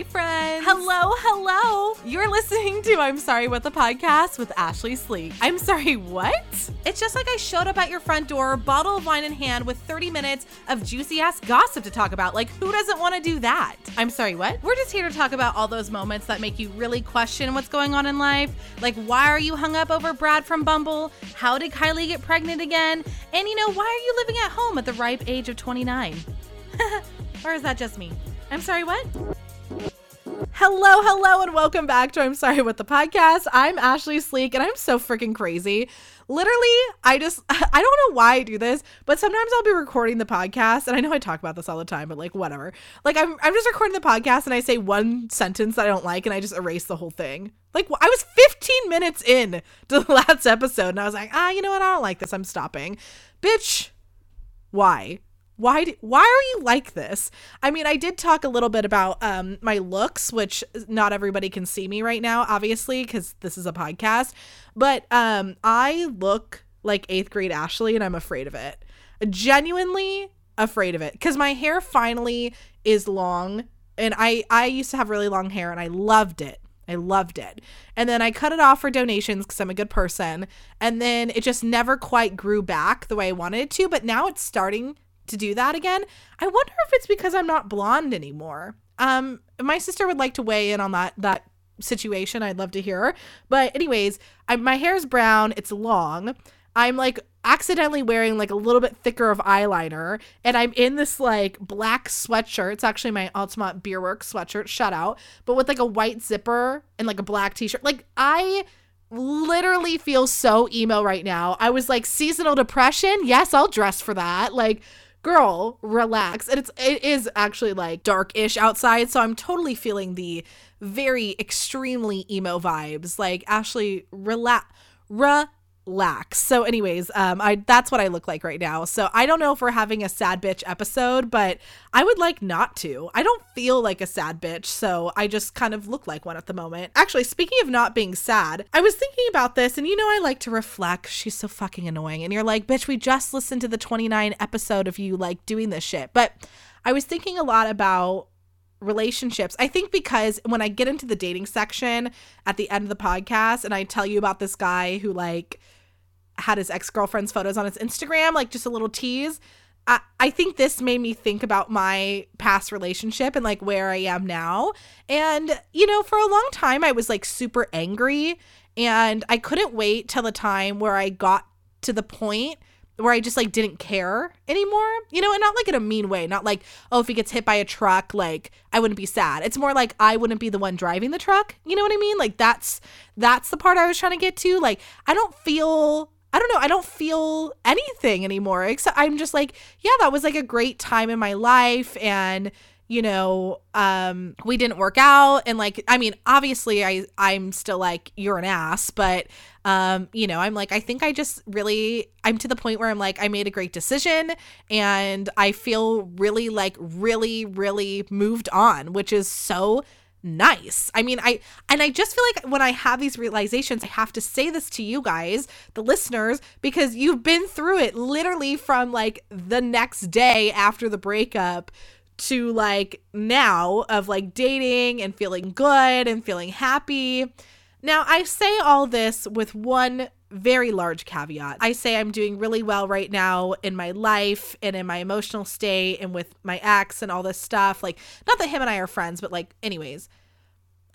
Hi, friends. Hello, hello. You're listening to I'm Sorry What the Podcast with Ashlee Sleek. I'm sorry, what? It's just like I showed up at your front door, bottle of wine in hand, with 30 minutes of juicy ass gossip to talk about. Like, who doesn't want to do that? I'm sorry, what? We're just here to talk about all those moments that make you really question what's going on in life. Like, why are you hung up over Brad from Bumble? How did Kylie get pregnant again? And you know, why are you living at home at the ripe age of 29? or is that just me? I'm sorry, what? Hello, hello, and welcome back to I'm Sorry What the Podcast. I'm Ashlee Sleek, and I'm so freaking crazy. Literally, I just, I don't know why I do this, but sometimes I'll be recording the podcast, and I know I talk about this all the time, but like, whatever. Like, I'm, I'm just recording the podcast, and I say one sentence that I don't like, and I just erase the whole thing. Like, I was 15 minutes in to the last episode, and I was like, ah, you know what? I don't like this. I'm stopping. Bitch, why? Why do, why are you like this i mean i did talk a little bit about um my looks which not everybody can see me right now obviously because this is a podcast but um i look like eighth grade ashlee and i'm afraid of it genuinely afraid of it because my hair finally is long and i i used to have really long hair and i loved it I loved it. And then I cut it off for donations because I'm a good person. And then it just never quite grew back the way I wanted it to. But now it's starting to do that again. I wonder if it's because I'm not blonde anymore. Um, my sister would like to weigh in on that that situation. I'd love to hear her. But anyways, I, my hair is brown. It's long. I'm like accidentally wearing like a little bit thicker of eyeliner and I'm in this like black sweatshirt. It's actually my Altamont Beerwork sweatshirt, shout out, but with like a white zipper and like a black t-shirt. Like I literally feel so emo right now. I was like seasonal depression. Yes, I'll dress for that. Like girl, relax. And it's it is actually like dark-ish outside, so I'm totally feeling the very extremely emo vibes. Like Ashlee, relax. So, anyways, um, I that's what I look like right now. So I don't know if we're having a sad bitch episode, but I would like not to. I don't feel like a sad bitch, so I just kind of look like one at the moment. Actually, speaking of not being sad, I was thinking about this, and you know I like to reflect. She's so fucking annoying, and you're like, bitch, we just listened to the 29 episode of you like doing this shit, but. I was thinking a lot about relationships. I think because when I get into the dating section at the end of the podcast and I tell you about this guy who like had his ex-girlfriend's photos on his Instagram, like just a little tease. I, I think this made me think about my past relationship and like where I am now. And, you know, for a long time I was like super angry and I couldn't wait till the time where I got to the point where I just like didn't care anymore, you know, and not like in a mean way, not like, oh, if he gets hit by a truck, like I wouldn't be sad. It's more like I wouldn't be the one driving the truck. You know what I mean? Like that's that's the part I was trying to get to. Like I don't feel I don't know, I don't feel anything anymore. Except I'm just like, yeah, that was like a great time in my life and you know um we didn't work out and like i mean obviously i i'm still like you're an ass but um you know i'm like i think i just really i'm to the point where i'm like i made a great decision and i feel really like really really moved on which is so nice. I mean, I and I just feel like when I have these realizations, I have to say this to you guys, the listeners, because you've been through it literally from like the next day after the breakup to like now of like dating and feeling good and feeling happy. Now, I say all this with one very large caveat. I say I'm doing really well right now in my life and in my emotional state and with my ex and all this stuff. Like, not that him and I are friends, but like, anyways,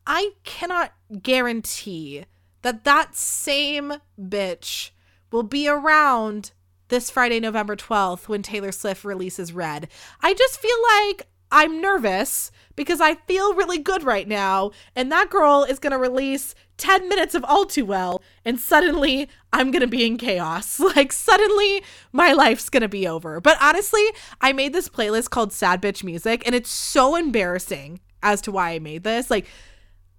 I cannot guarantee that that same bitch will be around this Friday, November 12th, when Taylor Swift releases Red. I just feel like I'm nervous because I feel really good right now, and that girl is going to release 10 minutes of All Too Well, and suddenly I'm going to be in chaos. Like, suddenly my life's going to be over. But honestly, I made this playlist called Sad Bitch Music, and it's so embarrassing as to why I made this. Like,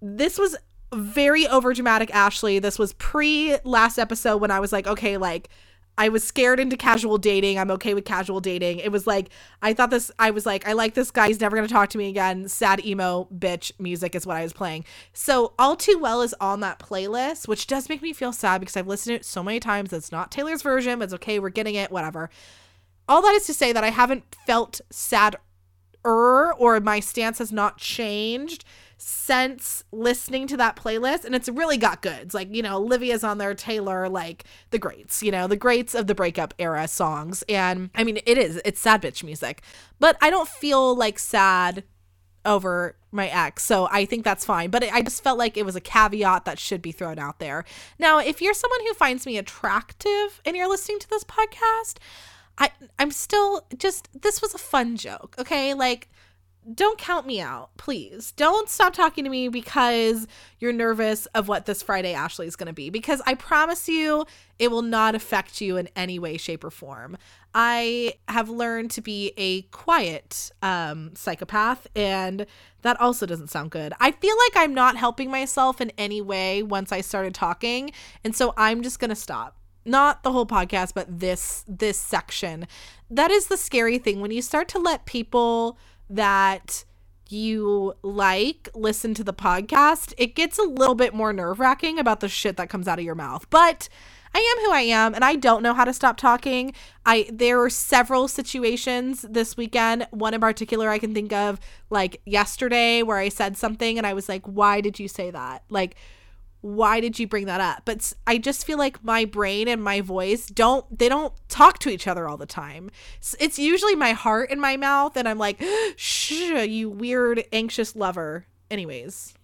this was very overdramatic Ashlee. This was pre last episode when I was like, okay, like, I was scared into casual dating. I'm okay with casual dating. It was like I thought this I was like I like this guy. He's never going to talk to me again. Sad emo bitch music is what I was playing. So All Too Well is on that playlist, which does make me feel sad because I've listened to it so many times. It's not Taylor's version, it's okay. We're getting it, whatever. All that is to say that I haven't felt sad or my stance has not changed since listening to that playlist and it's really got goods. Like you know olivia's on there taylor like the greats you know the greats of the breakup era songs. And i mean it is it's sad bitch music. But i don't feel like sad over my ex so i think that's fine. But i just felt like it was a caveat that should be thrown out there. Now if you're someone who finds me attractive and you're listening to this podcast i i'm still just this was a fun joke okay? Like don't count me out, please. Don't stop talking to me because you're nervous of what this Friday Ashlee is going to be because I promise you it will not affect you in any way shape or form. I have learned to be a quiet um psychopath and that also doesn't sound good. I feel like I'm not helping myself in any way once I started talking, and so I'm just going to stop not the whole podcast but this this section that is the scary thing when you start to let people that you like listen to the podcast, it gets a little bit more nerve wracking about the shit that comes out of your mouth. But I am who I am and I don't know how to stop talking. I there were several situations this weekend, one in particular I can think of like yesterday where I said something and I was like, "Why did you say that?" Like why did you bring that up? But I just feel like my brain and my voice don't they don't talk to each other all the time. It's usually my heart in my mouth and I'm like, "Shh, you weird anxious lover." Anyways,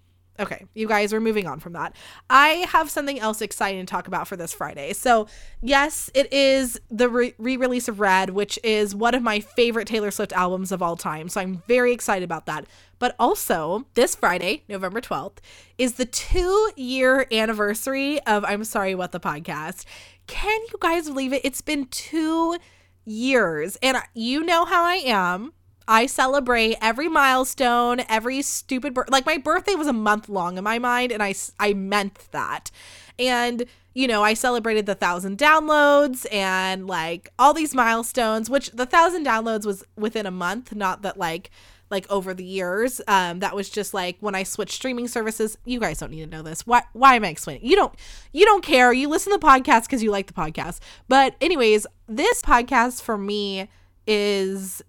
Okay, you guys, we're moving on from that. I have something else exciting to talk about for this Friday. So, yes, it is the re release of Red, which is one of my favorite Taylor Swift albums of all time. So, I'm very excited about that. But also, this Friday, November 12th, is the two year anniversary of I'm Sorry What the podcast. Can you guys believe it? It's been two years. And you know how I am. I celebrate every milestone, every stupid like my birthday was a month long in my mind and I I meant that. And you know, I celebrated the 1000 downloads and like all these milestones, which the 1000 downloads was within a month, not that like like over the years. Um, that was just like when I switched streaming services. You guys don't need to know this. Why? Why am I explaining? You don't. You don't care. You listen to the podcast because you like the podcast. But anyways, this podcast for me is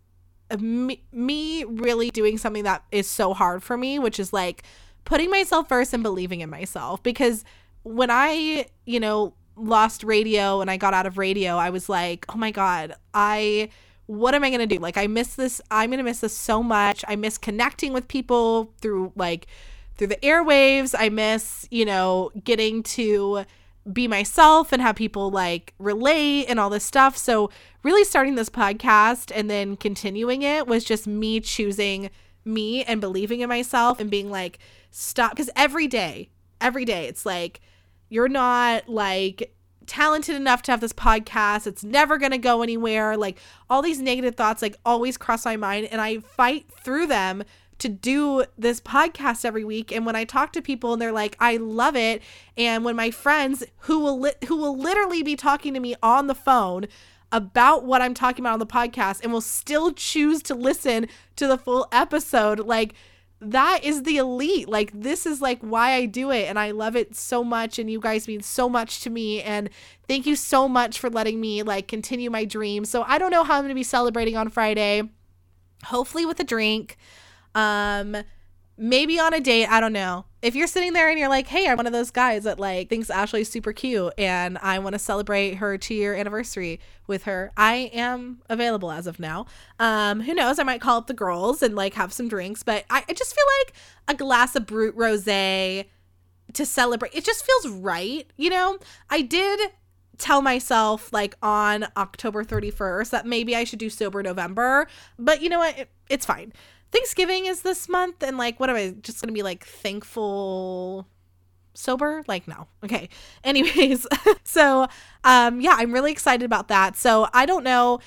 Uh, me, me really doing something that is so hard for me, which is like putting myself first and believing in myself. Because when I, you know, lost radio and I got out of radio, I was like, oh my God, I, what am I to do? Like, I miss this. I'm to miss this so much. I miss connecting with people through like, through the airwaves. I miss, you know, getting to, be myself and have people like relate and all this stuff. So, really starting this podcast and then continuing it was just me choosing me and believing in myself and being like, stop. Because every day, every day, it's like, you're not like talented enough to have this podcast. It's never going to go anywhere. Like, all these negative thoughts, like, always cross my mind. And I fight through them to do this podcast every week. And when I talk to people and they're like I love it and when my friends who will li- who will literally be talking to me on the phone about what I'm talking about on the podcast and will still choose to listen to the full episode like that is the elite. Like this is like why I do it. And I love it so much. And you guys mean so much to me. And thank you so much for letting me like continue my dream. So I don't know how I'm going to be celebrating on Friday. Hopefully with a drink um, maybe on a date, I don't know. If you're sitting there and you're like, hey, I'm one of those guys that like thinks Ashlee's super cute and I want to celebrate her two year anniversary with her, I am available as of now. Um, who knows? I might call up the girls and like have some drinks, but I, I just feel like a glass of brut rose to celebrate. It just feels right, you know? I did tell myself like on October 31st that maybe I should do sober November, but you know what? It, it's fine. Thanksgiving is this month, and like, what am I just gonna be like thankful? sober like no okay anyways so um yeah i'm really excited about that so i don't know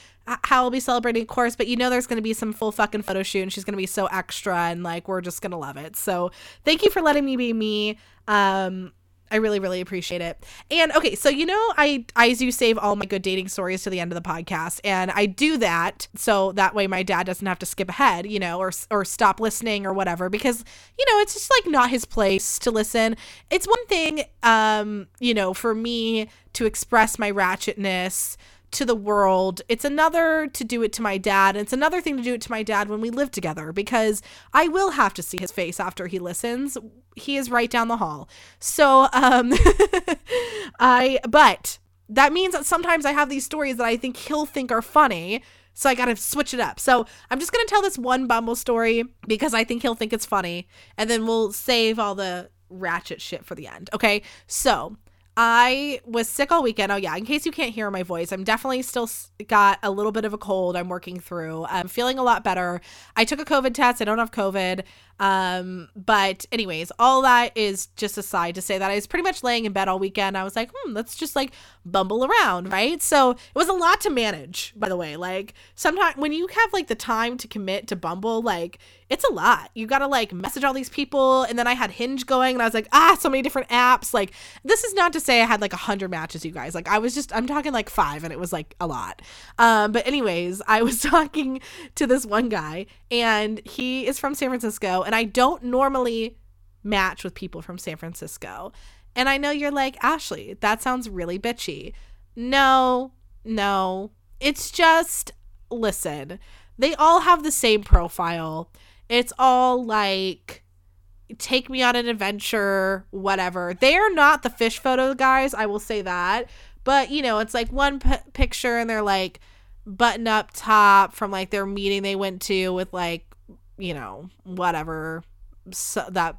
how I'll be celebrating, of course, but you know there's going to be some full fucking photo shoot and she's going to be so extra and like we're just going to love it. So thank you for letting me be me. Um, I really, really appreciate it. And okay, so you know, I I do save all my good dating stories to the end of the podcast, and I do that so that way my dad doesn't have to skip ahead, you know, or or stop listening or whatever, because you know it's just like not his place to listen. It's one thing, um, you know, for me to express my ratchetness to the world. It's another to do it to my dad. And it's another thing to do it to my dad when we live together because I will have to see his face after he listens. He is right down the hall. So, um, I, but that means that sometimes I have these stories that I think he'll think are funny. So I got to switch it up. So I'm just going to tell this one Bumble story because I think he'll think it's funny. And then we'll save all the ratchet shit for the end. Okay. So I was sick all weekend. Oh, yeah. In case you can't hear my voice, I'm definitely still got a little bit of a cold. I'm working through. I'm feeling a lot better. I took a COVID test. I don't have COVID. Um, but anyways, all that is just aside to say that I was pretty much laying in bed all weekend. I was like, hmm, let's just like bumble around, right? So it was a lot to manage, by the way. Like sometimes when you have like the time to commit to Bumble, like it's a lot. You gotta like message all these people, and then I had Hinge going, and I was like, ah, so many different apps. Like this is not to say I had like a hundred matches, you guys. Like I was just I'm talking like five, and it was like a lot. Um, but anyways, I was talking to this one guy, and he is from San Francisco and I don't normally match with people from San Francisco. And I know you're like, Ashlee, that sounds really bitchy. No, no. It's just, listen, they all have the same profile. It's all like, take me on an adventure, whatever. They are not the fish photo guys, I will say that. But, you know, it's like one p- picture and they're like button up top from like their meeting they went to with like you know, whatever so that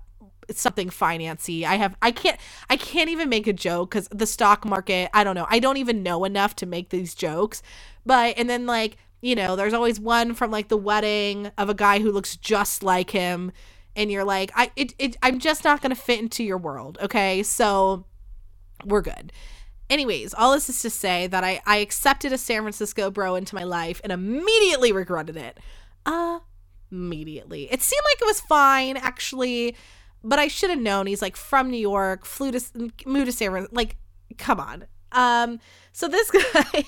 it's something financy. I have I can't I can't even make a joke cuz the stock market, I don't know. I don't even know enough to make these jokes. But and then like, you know, there's always one from like the wedding of a guy who looks just like him and you're like, I it, it I'm just not to fit into your world, okay? So we're good. Anyways, all this is to say that I I accepted a San Francisco bro into my life and immediately regretted it. Uh immediately. It seemed like it was fine, actually, but I should have known. He's like from New York, flew to moved to San Francisco. Like, come on. Um, so this guy,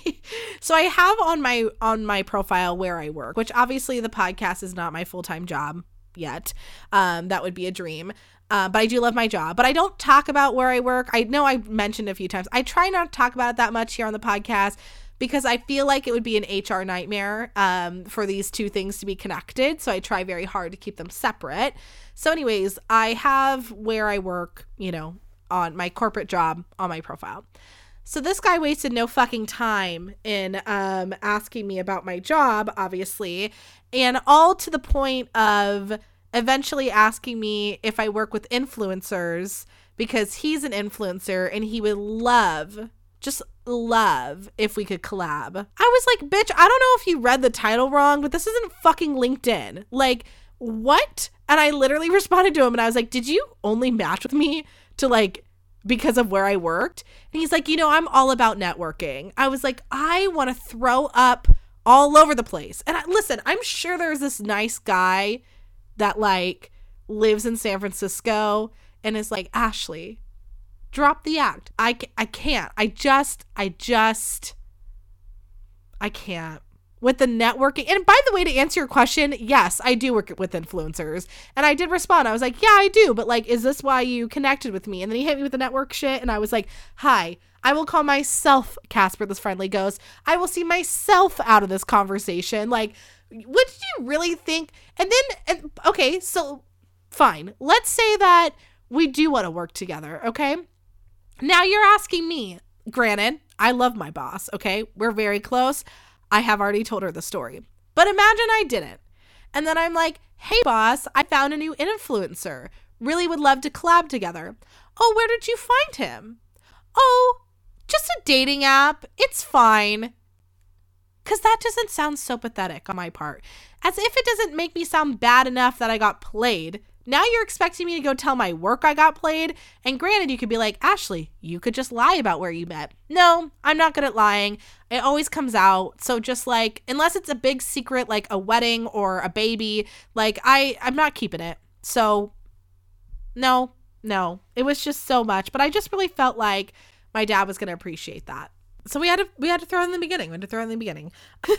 so I have on my on my profile where I work, which obviously the podcast is not my full time job yet. Um, that would be a dream. Uh, but I do love my job. But I don't talk about where I work. I know I mentioned a few times. I try not to talk about it that much here on the podcast because I feel like it would be an HR nightmare um, for these two things to be connected. So I try very hard to keep them separate. So, anyways, I have where I work, you know, on my corporate job on my profile. So this guy wasted no fucking time in um, asking me about my job, obviously, and all to the point of eventually asking me if I work with influencers because he's an influencer and he would love just love if we could collab. I was like, bitch, I don't know if you read the title wrong, but this isn't fucking LinkedIn. Like, what? And I literally responded to him and I was like, did you only match with me to like because of where I worked? And he's like, you know, I'm all about networking. I was like, I want to throw up all over the place. And I, listen, I'm sure there's this nice guy that like lives in San Francisco and is like, Ashlee, drop the act. I, I can't. I just, I just, I can't. With the networking, and by the way, to answer your question, yes, I do work with influencers. And I did respond. I was like, yeah, I do. But like, is this why you connected with me? And then he hit me with the network shit. And I was like, hi, I will call myself Casper this friendly ghost. I will see myself out of this conversation. Like, what did you really think? And then, and, okay, so fine. Let's say that we do want to work together, okay? Now you're asking me, granted, I love my boss, okay? We're very close. I have already told her the story. But imagine I didn't. And then I'm like, hey, boss, I found a new influencer. Really would love to collab together. Oh, where did you find him? Oh, just a dating app. It's fine. Because that doesn't sound so pathetic on my part. As if it doesn't make me sound bad enough that I got played. Now you're expecting me to go tell my work I got played. And granted, you could be like, Ashlee, you could just lie about where you met. No, I'm not good at lying. It always comes out. So just like, unless it's a big secret, like a wedding or a baby, like I, I'm not keeping it. So no, no, it was just so much. But I just really felt like my dad was going to appreciate that so we had to we had to throw in the beginning. We had to throw in the beginning.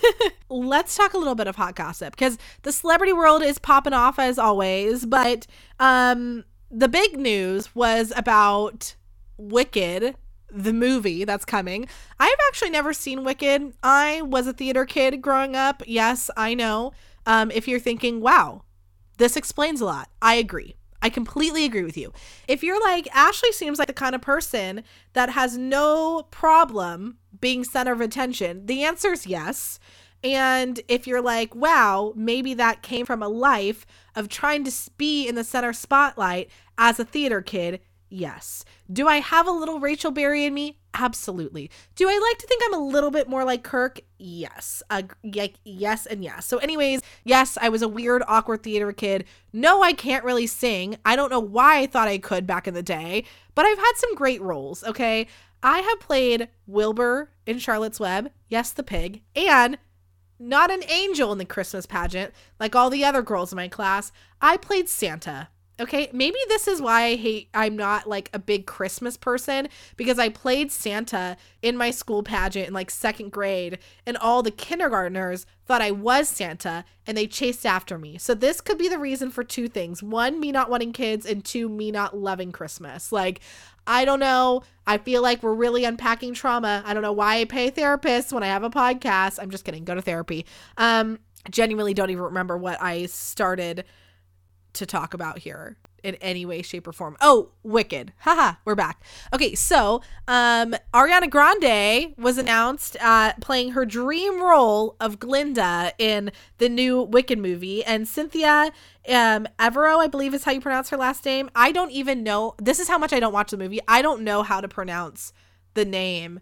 Let's talk a little bit of hot gossip because the celebrity world is popping off as always. But um, the big news was about Wicked the movie that's coming. I've actually never seen Wicked. I was a theater kid growing up. Yes, I know. Um, if you're thinking, wow, this explains a lot, I agree. I completely agree with you. If you're like, Ashlee seems like the kind of person that has no problem being center of attention, the answer is yes. And if you're like, wow, maybe that came from a life of trying to be in the center spotlight as a theater kid, yes. Do I have a little Rachel Berry in me? Absolutely. Do I like to think I'm a little bit more like Kurt? Yes. Uh, yes and yes. So, anyways, yes, I was a weird, awkward theater kid. No, I can't really sing. I don't know why I thought I could back in the day, but I've had some great roles, okay? I have played Wilbur in Charlotte's Web, yes, the pig, and not an angel in the Christmas pageant like all the other girls in my class. I played Santa. Okay, maybe this is why I hate I'm not like a big Christmas person because I played Santa in my school pageant in like second grade and all the kindergartners thought I was Santa and they chased after me. So this could be the reason for two things. One, me not wanting kids and two, me not loving Christmas. Like I don't know. I feel like we're really unpacking trauma. I don't know why I pay therapists when I have a podcast. I'm just kidding. Go to therapy. Um genuinely don't even remember what I started to talk about here in any way shape or form. Oh wicked. Haha we're back. Okay so um ariana grande was announced uh playing her dream role of glinda in the new wicked movie. And cynthia um evero i believe is how you pronounce her last name. I don't even know this is how much i don't watch the movie. I don't know how to pronounce the name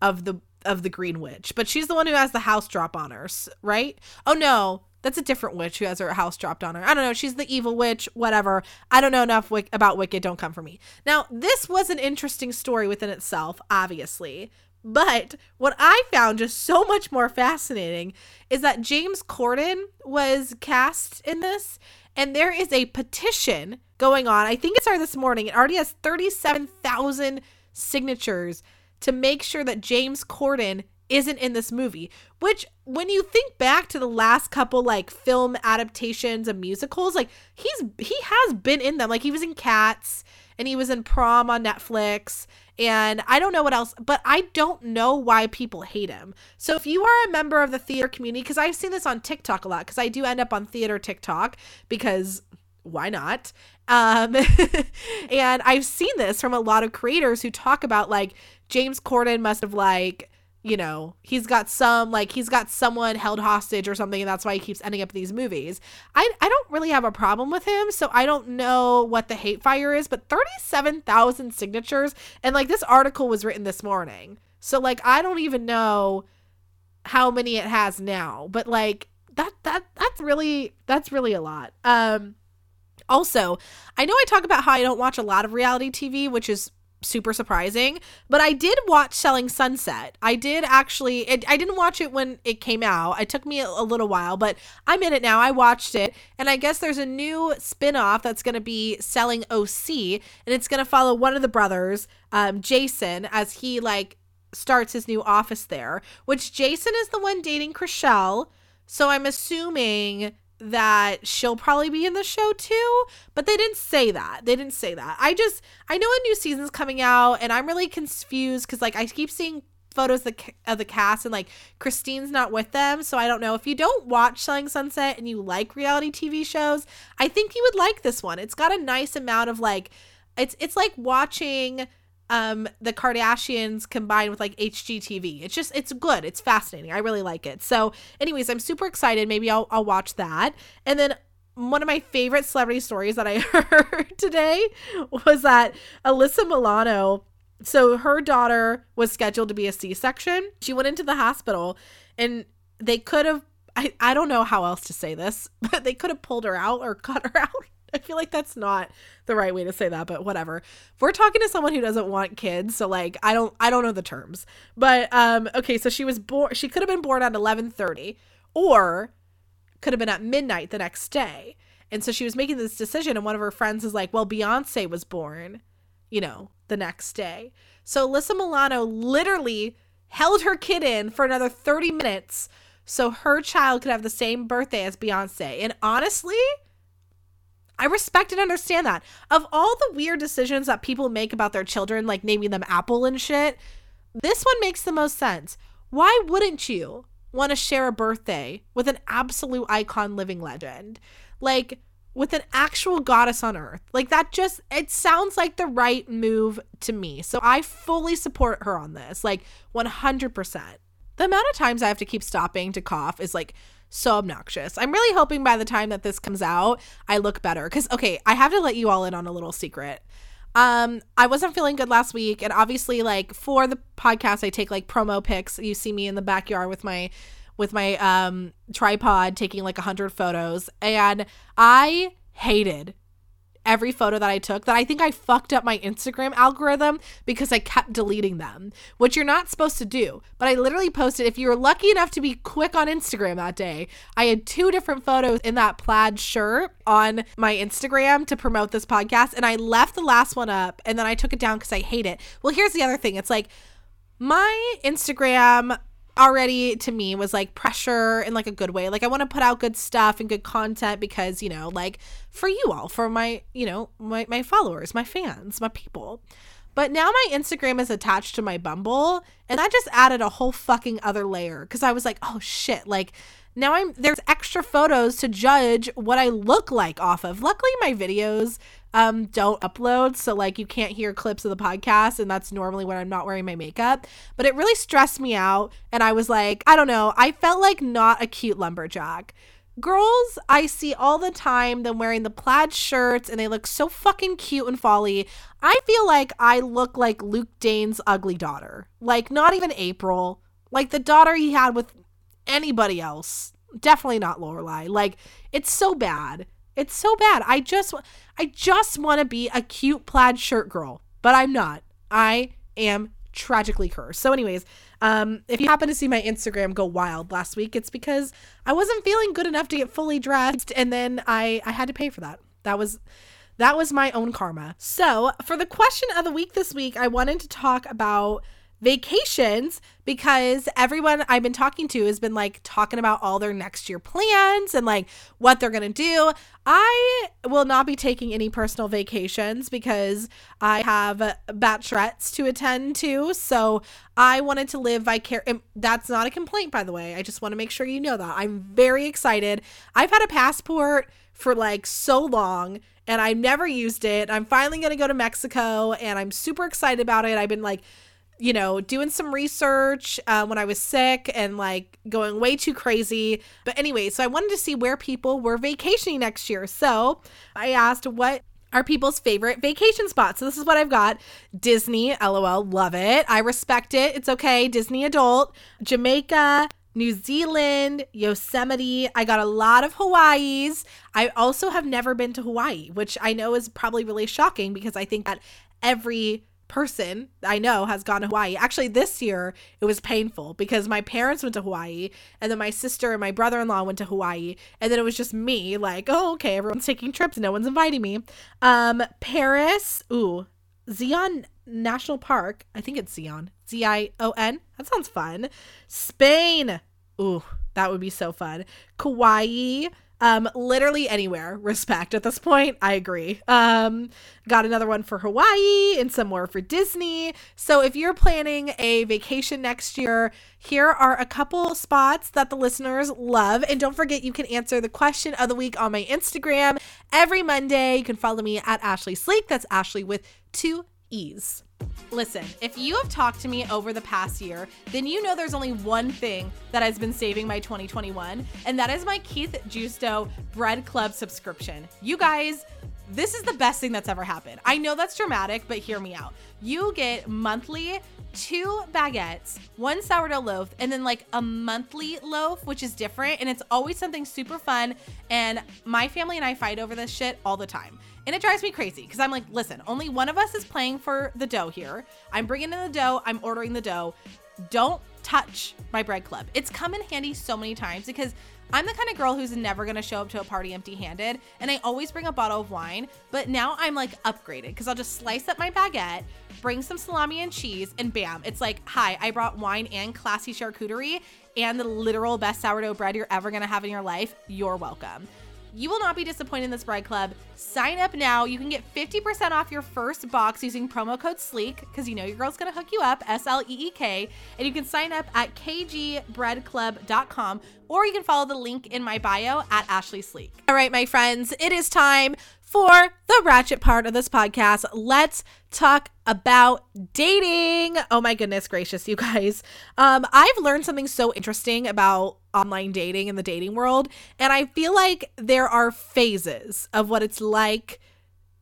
of the of the green witch but she's the one who has the house drop on her right? Oh no that's a different witch who has her house dropped on her. I don't know. She's the evil witch, whatever. I don't know enough about Wicked. Don't come for me. Now, this was an interesting story within itself, obviously. But what I found just so much more fascinating is that James Corden was cast in this, and there is a petition going on. I think it started this morning. It already has 37,000 signatures to make sure that James Corden isn't in this movie which when you think back to the last couple like film adaptations of musicals like he's he has been in them. Like he was in cats and he was in prom on netflix and i don't know what else but i don't know why people hate him. So if you are a member of the theater community because i've seen this on tiktok a lot because i do end up on theater tiktok because why not? Um and i've seen this from a lot of creators who talk about like james corden must have like you know, he's got some like he's got someone held hostage or something, and that's why he keeps ending up in these movies. I I don't really have a problem with him, so I don't know what the hate fire is, but thirty seven thousand signatures, and like this article was written this morning, so like I don't even know how many it has now, but like that that that's really that's really a lot. Um also, I know I talk about how I don't watch a lot of reality TV, which is super surprising. But I did watch Selling Sunset. I did actually, it, I didn't watch it when it came out. It took me a, a, little while, but I'm in it now. I watched it. And I guess there's a new spin off that's going to be Selling OC. And it's going to follow one of the brothers, um, Jason, as he like starts his new office there, which Jason is the one dating Chrishell. So I'm assuming that she'll probably be in the show too, but they didn't say that. They didn't say that. I just I know a new season's coming out and I'm really confused cuz like I keep seeing photos of the, of the cast and like Christine's not with them, so I don't know. If you don't watch Selling Sunset and you like reality TV shows, I think you would like this one. It's got a nice amount of like it's it's like watching um the Kardashians combined with like HGTV. It's just it's good. It's fascinating. I really like it. So, anyways, I'm super excited. Maybe I'll I'll watch that. And then one of my favorite celebrity stories that I heard today was that Alyssa Milano so her daughter was scheduled to be a C-section. She went into the hospital and they could have I, I don't know how else to say this, but they could have pulled her out or cut her out. I feel like that's not the right way to say that, but whatever. We're talking to someone who doesn't want kids, so like I don't I don't know the terms. But um okay, so she was born she could have been born at 11:30 or could have been at midnight the next day. And so she was making this decision and one of her friends is like, "Well, Beyonce was born, you know, the next day." So Alyssa Milano literally held her kid in for another 30 minutes so her child could have the same birthday as Beyonce. And honestly, I respect and understand that. Of all the weird decisions that people make about their children, like naming them Apple and shit, this one makes the most sense. Why wouldn't you want to share a birthday with an absolute icon living legend? Like, with an actual goddess on earth. Like that just it sounds like the right move to me. So I fully support her on this. Like 100%. The amount of times I have to keep stopping to cough is like so obnoxious. I'm really hoping by the time that this comes out, I look better cuz okay, I have to let you all in on a little secret. Um, I wasn't feeling good last week, and obviously, like for the podcast, I take like promo pics. You see me in the backyard with my with my um tripod taking like a hundred photos, and I hated every photo that I took that I think I fucked up my Instagram algorithm because I kept deleting them, which you're not supposed to do. But I literally posted, if you were lucky enough to be quick on Instagram that day, I had two different photos in that plaid shirt on my Instagram to promote this podcast. And I left the last one up and then I took it down because I hate it. Well, here's the other thing it's like, my Instagram already to me was like pressure in like a good way. Like I want to put out good stuff and good content because, you know, like for you all, for my, you know, my my followers, my fans, my people. But now my Instagram is attached to my Bumble and that just added a whole fucking other layer cuz I was like, "Oh shit, like now I'm there's extra photos to judge what I look like off of. Luckily my videos um, don't upload. So, like, you can't hear clips of the podcast. And that's normally when I'm not wearing my makeup. But it really stressed me out. And I was like, I don't know. I felt like not a cute lumberjack. Girls I see all the time them wearing the plaid shirts and they look so fucking cute and folly. I feel like I look like Luke Danes' ugly daughter. Like, not even April. Like the daughter he had with anybody else. Definitely not Lorelai. Like, it's so bad. It's so bad. I just I just want to be a cute plaid shirt girl, but I'm not. I am tragically cursed. So anyways, um if you happen to see my Instagram go wild last week, it's because I wasn't feeling good enough to get fully dressed and then I I had to pay for that. That was that was my own karma. So, for the question of the week this week, I wanted to talk about vacations because everyone I've been talking to has been like talking about all their next year plans and like what they're going to do. I will not be taking any personal vacations because I have bachelorettes to attend to. So I wanted to live vicariously. That's not a complaint, by the way. I just want to make sure you know that. I'm very excited. I've had a passport for like so long and I've never used it. I'm finally going to go to Mexico and I'm super excited about it. I've been like, you know, doing some research uh, when I was sick and like going way too crazy. But anyway, so I wanted to see where people were vacationing next year. So I asked what are people's favorite vacation spots. So this is what I've got Disney, lol, love it. I respect it. It's okay. Disney adult, Jamaica, New Zealand, Yosemite. I got a lot of Hawaii's. I also have never been to Hawaii, which I know is probably really shocking because I think that every person I know has gone to Hawaii. Actually, this year it was painful because my parents went to Hawaii and then my sister and my brother in law went to Hawaii. And then it was just me, like, oh, okay, everyone's taking trips. No one's inviting me. Um, Paris, ooh, Zion National Park. I think it's Zion. Z I O N. That sounds fun. Spain. Ooh, that would be so fun. Kauai. Um, literally anywhere. Respect at this point. I agree. Um, got another one for Hawaii and some more for Disney. So if you're planning a vacation next year, here are a couple spots that the listeners love. And don't forget, you can answer the question of the week on my Instagram every Monday. You can follow me at Ashlee Sleek. That's Ashlee with two E's. Listen, if you have talked to me over the past year, then you know there's only one thing that has been saving my 2021, and that is my Keith Justo Bread Club subscription. You guys, this is the best thing that's ever happened. I know that's dramatic, but hear me out. You get monthly two baguettes, one sourdough loaf, and then like a monthly loaf, which is different. And it's always something super fun. And my family and I fight over this shit all the time. And it drives me crazy because I'm like, listen, only one of us is playing for the dough here. I'm bringing in the dough, I'm ordering the dough. Don't touch my bread club. It's come in handy so many times because I'm the kind of girl who's never gonna show up to a party empty handed, and I always bring a bottle of wine. But now I'm like upgraded because I'll just slice up my baguette, bring some salami and cheese, and bam, it's like, hi, I brought wine and classy charcuterie and the literal best sourdough bread you're ever gonna have in your life. You're welcome. You will not be disappointed in this bride club. Sign up now. You can get 50% off your first box using promo code SLEEK because you know your girl's going to hook you up, S L E E K. And you can sign up at kgbreadclub.com or you can follow the link in my bio at Ashlee Sleek. All right, my friends, it is time for the ratchet part of this podcast. Let's talk about dating. Oh my goodness gracious, you guys. Um, I've learned something so interesting about online dating in the dating world. And I feel like there are phases of what it's like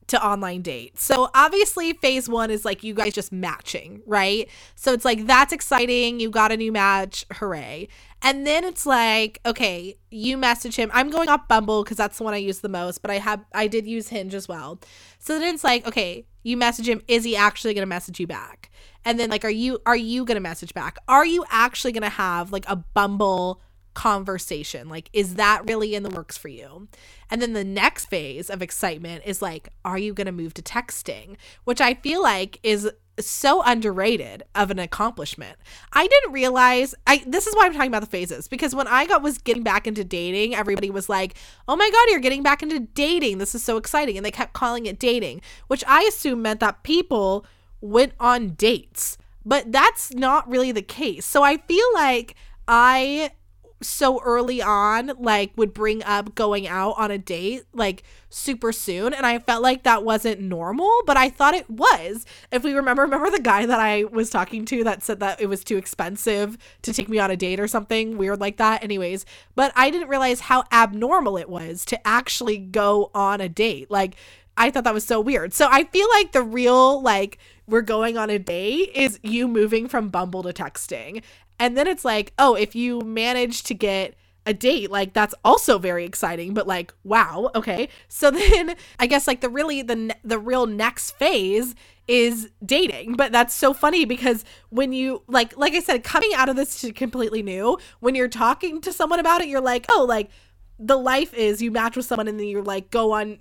to online date. So obviously phase 1 is like you guys just matching, right? So it's like that's exciting, you got a new match, hooray. And then it's like, okay, you message him. I'm going off Bumble cuz that's the one I use the most, but I have I did use Hinge as well. So then it's like, okay, you message him, is he actually going to message you back? And then like are you are you going to message back? Are you actually going to have like a Bumble conversation. Like, is that really in the works for you? And then the next phase of excitement is like, are you going to move to texting? Which I feel like is so underrated of an accomplishment. I didn't realize I this is why I'm talking about the phases because when I got was getting back into dating, everybody was like, "Oh my god, you're getting back into dating. This is so exciting." And they kept calling it dating, which I assume meant that people went on dates. But that's not really the case. So I feel like I so early on like would bring up going out on a date like super soon and I felt like that wasn't normal but I thought it was. If we remember remember the guy that I was talking to that said that it was too expensive to take me on a date or something weird like that? Anyways but I didn't realize how abnormal it was to actually go on a date. Like I thought that was so weird. So I feel like the real like we're going on a date is you moving from Bumble to texting. And then it's like, oh, if you manage to get a date, like that's also very exciting, but like, wow, okay. So then I guess like the really the the real next phase is dating. But that's so funny because when you like like I said, coming out of this to completely new, when you're talking to someone about it, you're like, oh, like the life is you match with someone and then you're like go on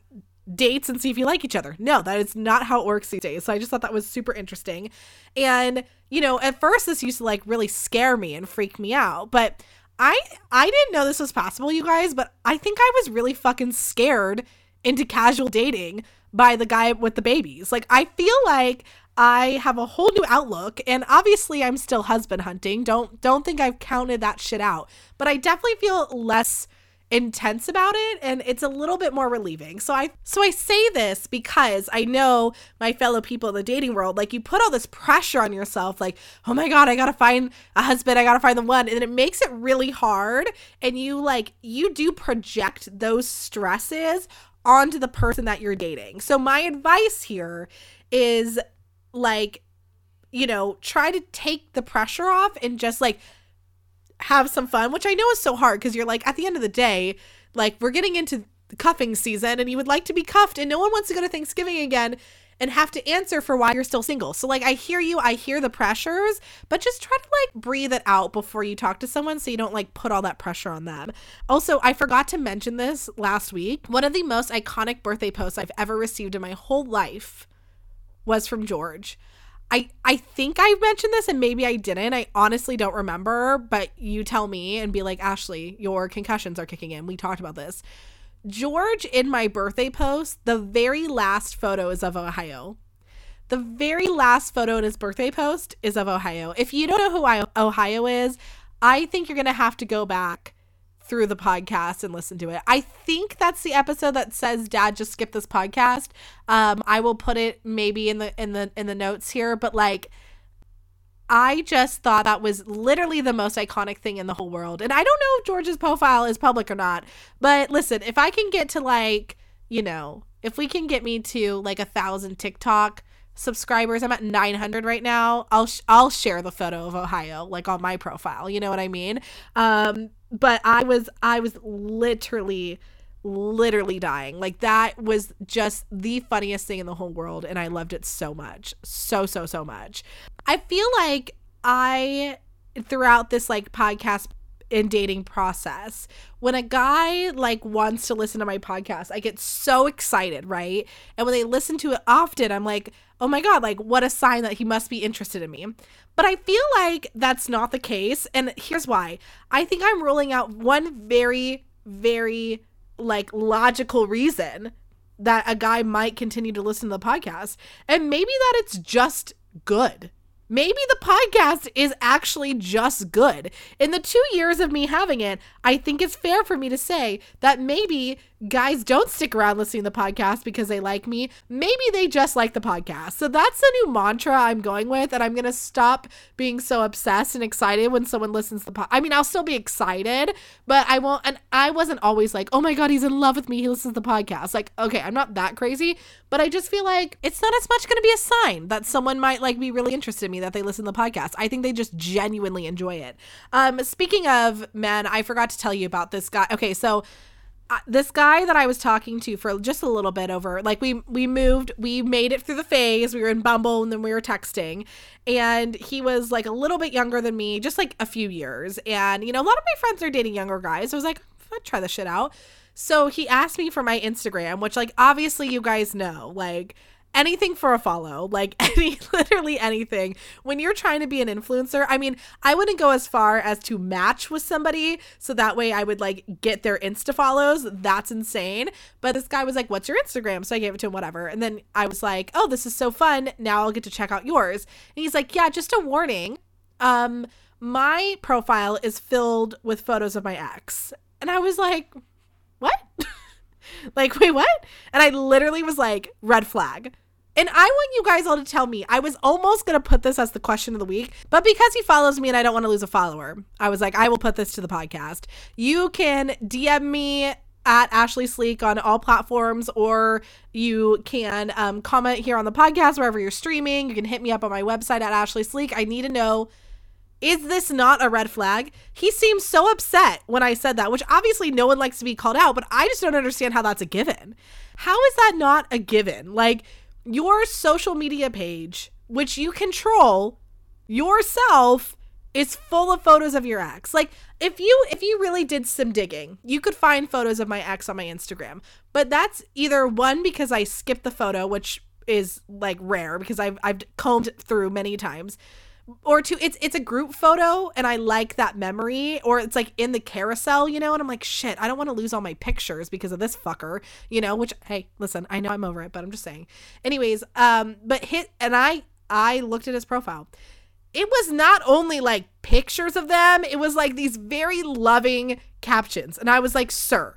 dates and see if you like each other. No, that is not how it works these days. So I just thought that was super interesting. And, you know, at first this used to like really scare me and freak me out, but I I didn't know this was possible, you guys, but I think I was really fucking scared into casual dating by the guy with the babies. Like I feel like I have a whole new outlook and obviously I'm still husband hunting. Don't don't think I've counted that shit out. But I definitely feel less intense about it and it's a little bit more relieving. So I so I say this because I know my fellow people in the dating world like you put all this pressure on yourself like oh my god I got to find a husband I got to find the one and it makes it really hard and you like you do project those stresses onto the person that you're dating. So my advice here is like you know try to take the pressure off and just like have some fun, which I know is so hard because you're like, at the end of the day, like we're getting into cuffing season and you would like to be cuffed and no one wants to go to Thanksgiving again and have to answer for why you're still single. So like I hear you, I hear the pressures, but just try to like breathe it out before you talk to someone so you don't like put all that pressure on them. Also, I forgot to mention this last week. One of the most iconic birthday posts I've ever received in my whole life was from George. I I think I mentioned this and maybe I didn't. I honestly don't remember, but you tell me and be like, "Ashlee, your concussions are kicking in." We talked about this. George in my birthday post, the very last photo is of Ohio. The very last photo in his birthday post is of Ohio. If you don't know who Ohio is, I think you're going to have to go back through the podcast and listen to it. I think that's the episode that says dad just skip this podcast. Um I will put it maybe in the in the in the notes here, but like I just thought that was literally the most iconic thing in the whole world. And I don't know if George's profile is public or not, but listen, if I can get to like, you know, if we can get me to like a thousand TikTok subscribers, I'm at 900 right now. I'll sh- I'll share the photo of Ohio like on my profile. You know what I mean? Um, but I was I was literally literally dying. Like that was just the funniest thing in the whole world and I loved it so much. So so so much. I feel like I throughout this like podcast and dating process when a guy like wants to listen to my podcast i get so excited right and when they listen to it often i'm like oh my god like what a sign that he must be interested in me but I feel like that's not the case. And here's why I think I'm ruling out one very, very like logical reason that a guy might continue to listen to the podcast. And maybe that it's just good. Maybe the podcast is actually just good. In the two years of me having it, I think it's fair for me to say that maybe guys don't stick around listening to the podcast because they like me. Maybe they just like the podcast. So that's the new mantra I'm going with. And I'm going to stop being so obsessed and excited when someone listens to the podcast. I mean, I'll still be excited, but I won't. And I wasn't always like, oh my God, he's in love with me. He listens to the podcast. Like, okay, I'm not that crazy, but I just feel like it's not as much going to be a sign that someone might like be really interested in me that they listen to the podcast. I think they just genuinely enjoy it. Um, speaking of men, I forgot to tell you about this guy. Okay, so this guy that I was talking to for just a little bit over, like we we moved, we made it through the phase. We were in Bumble and then we were texting, and he was like a little bit younger than me, just like a few years. And you know, a lot of my friends are dating younger guys. So I was like, I'd try this shit out. So he asked me for my Instagram, which like obviously you guys know, like anything for a follow, like any literally anything. When you're trying to be an influencer, I mean, I wouldn't go as far as to match with somebody so that way I would like get their Insta follows. That's insane. But this guy was like, "What's your Instagram?" So I gave it to him whatever. And then I was like, "Oh, this is so fun. Now I'll get to check out yours." And he's like, "Yeah, just a warning. Um my profile is filled with photos of my ex." And I was like, "What?" like, wait, what? And I literally was like, red flag. And I want you guys all to tell me. I was almost going to put this as the question of the week, but because he follows me and I don't want to lose a follower, I was like, I will put this to the podcast. You can DM me at Ashlee Sleek on all platforms, or you can um, comment here on the podcast wherever you're streaming. You can hit me up on my website at Ashlee Sleek. I need to know is this not a red flag? He seemed so upset when I said that, which obviously no one likes to be called out, but I just don't understand how that's a given. How is that not a given? Like, your social media page, which you control yourself, is full of photos of your ex. Like if you if you really did some digging, you could find photos of my ex on my Instagram. But that's either one because I skipped the photo, which is like rare because I've I've combed through many times or two it's it's a group photo and i like that memory or it's like in the carousel you know and i'm like shit i don't want to lose all my pictures because of this fucker you know which hey listen i know i'm over it but i'm just saying. Anyways um but hit and i i looked at his profile. It was not only like pictures of them it was like these very loving captions. And i was like sir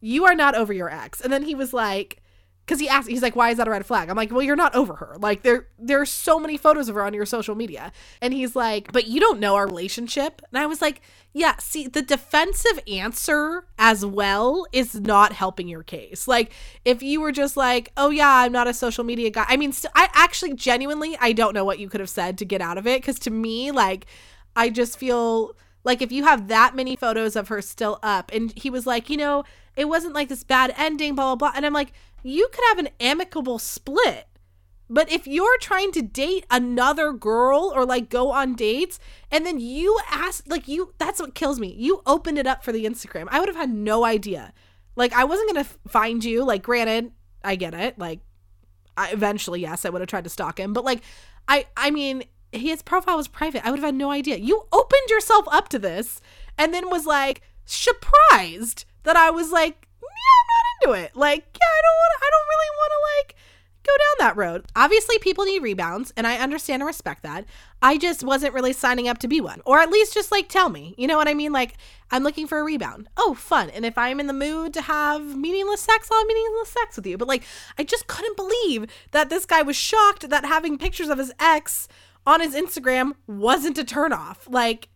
you are not over your ex. And then he was like because he asked he's like why is that a red flag? I'm like well you're not over her. Like there there are so many photos of her on your social media. And he's like but you don't know our relationship. And i was like yeah see the defensive answer as well is not helping your case. Like if you were just like oh yeah i'm not a social media guy i mean st- i actually genuinely i don't know what you could have said to get out of it. Because to me like i just feel like if you have that many photos of her still up and he was like you know it wasn't like this bad ending blah blah blah and i'm like you could have an amicable split. But if you're trying to date another girl or like go on dates and then you ask, like, you, that's what kills me. You opened it up for the Instagram. I would have had no idea. Like, I wasn't going to find you. Like, granted, I get it. Like, I, eventually, yes, I would have tried to stalk him. But like, I, I mean, his profile was private. I would have had no idea. You opened yourself up to this and then was like surprised that I was like, into it. Like, yeah, I don't want I don't really want to like go down that road. Obviously, people need rebounds, and I understand and respect that. I just wasn't really signing up to be one, or at least just like tell me. You know what I mean? Like, I'm looking for a rebound. Oh, fun. And if I'm in the mood to have meaningless sex, I'll have meaningless sex with you. But like, I just couldn't believe that this guy was shocked that having pictures of his ex on his Instagram wasn't a turnoff. Like,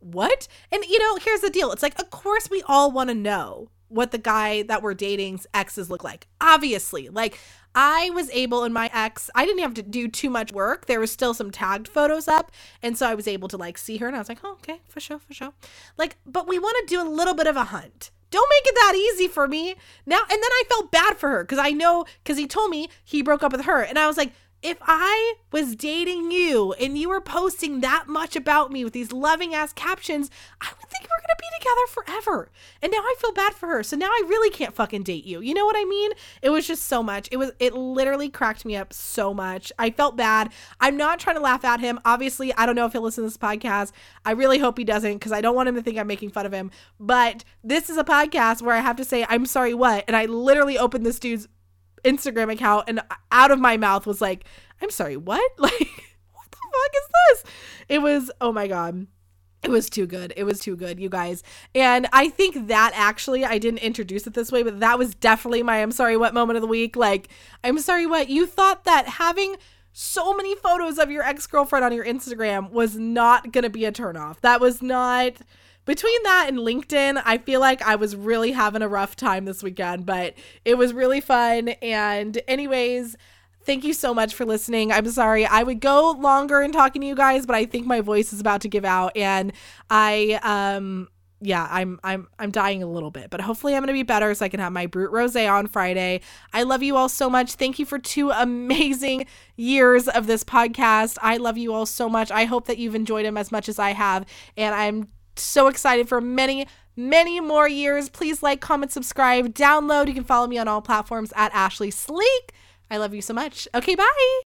what? And you know, here's the deal. It's like, of course, we all want to know what the guy that we're dating's exes look like. Obviously, like I was able in my ex, I didn't have to do too much work. There was still some tagged photos up. And so I was able to like see her and I was like, oh, okay, for sure, for sure. Like, but we want to do a little bit of a hunt. Don't make it that easy for me. Now, and then I felt bad for her because I know, because he told me he broke up with her. And I was like, if I was dating you and you were posting that much about me with these loving ass captions, I would think we're gonna be together forever. And now I feel bad for her. So now I really can't fucking date you. You know what I mean? It was just so much. It was it literally cracked me up so much. I felt bad. I'm not trying to laugh at him. Obviously, I don't know if he'll listen to this podcast. I really hope he doesn't because I don't want him to think I'm making fun of him. But this is a podcast where I have to say, I'm sorry, what? And I literally opened this dude's Instagram account and out of my mouth was like, I'm sorry, what? Like, what the fuck is this? It was, oh my God. It was too good. It was too good, you guys. And I think that actually, I didn't introduce it this way, but that was definitely my I'm sorry what moment of the week. Like, I'm sorry what? You thought that having so many photos of your ex girlfriend on your Instagram was not going to be a turnoff. That was not between that and LinkedIn, I feel like I was really having a rough time this weekend, but it was really fun. And, anyways, thank you so much for listening. I'm sorry I would go longer in talking to you guys, but I think my voice is about to give out, and I um yeah, I'm I'm I'm dying a little bit, but hopefully I'm going to be better so I can have my brut rosé on Friday. I love you all so much. Thank you for two amazing years of this podcast. I love you all so much. I hope that you've enjoyed them as much as I have, and I'm so excited for many, many more years. Please like, comment, subscribe, download. You can follow me on all platforms at Ashlee Sleek. I love you so much. Okay, bye.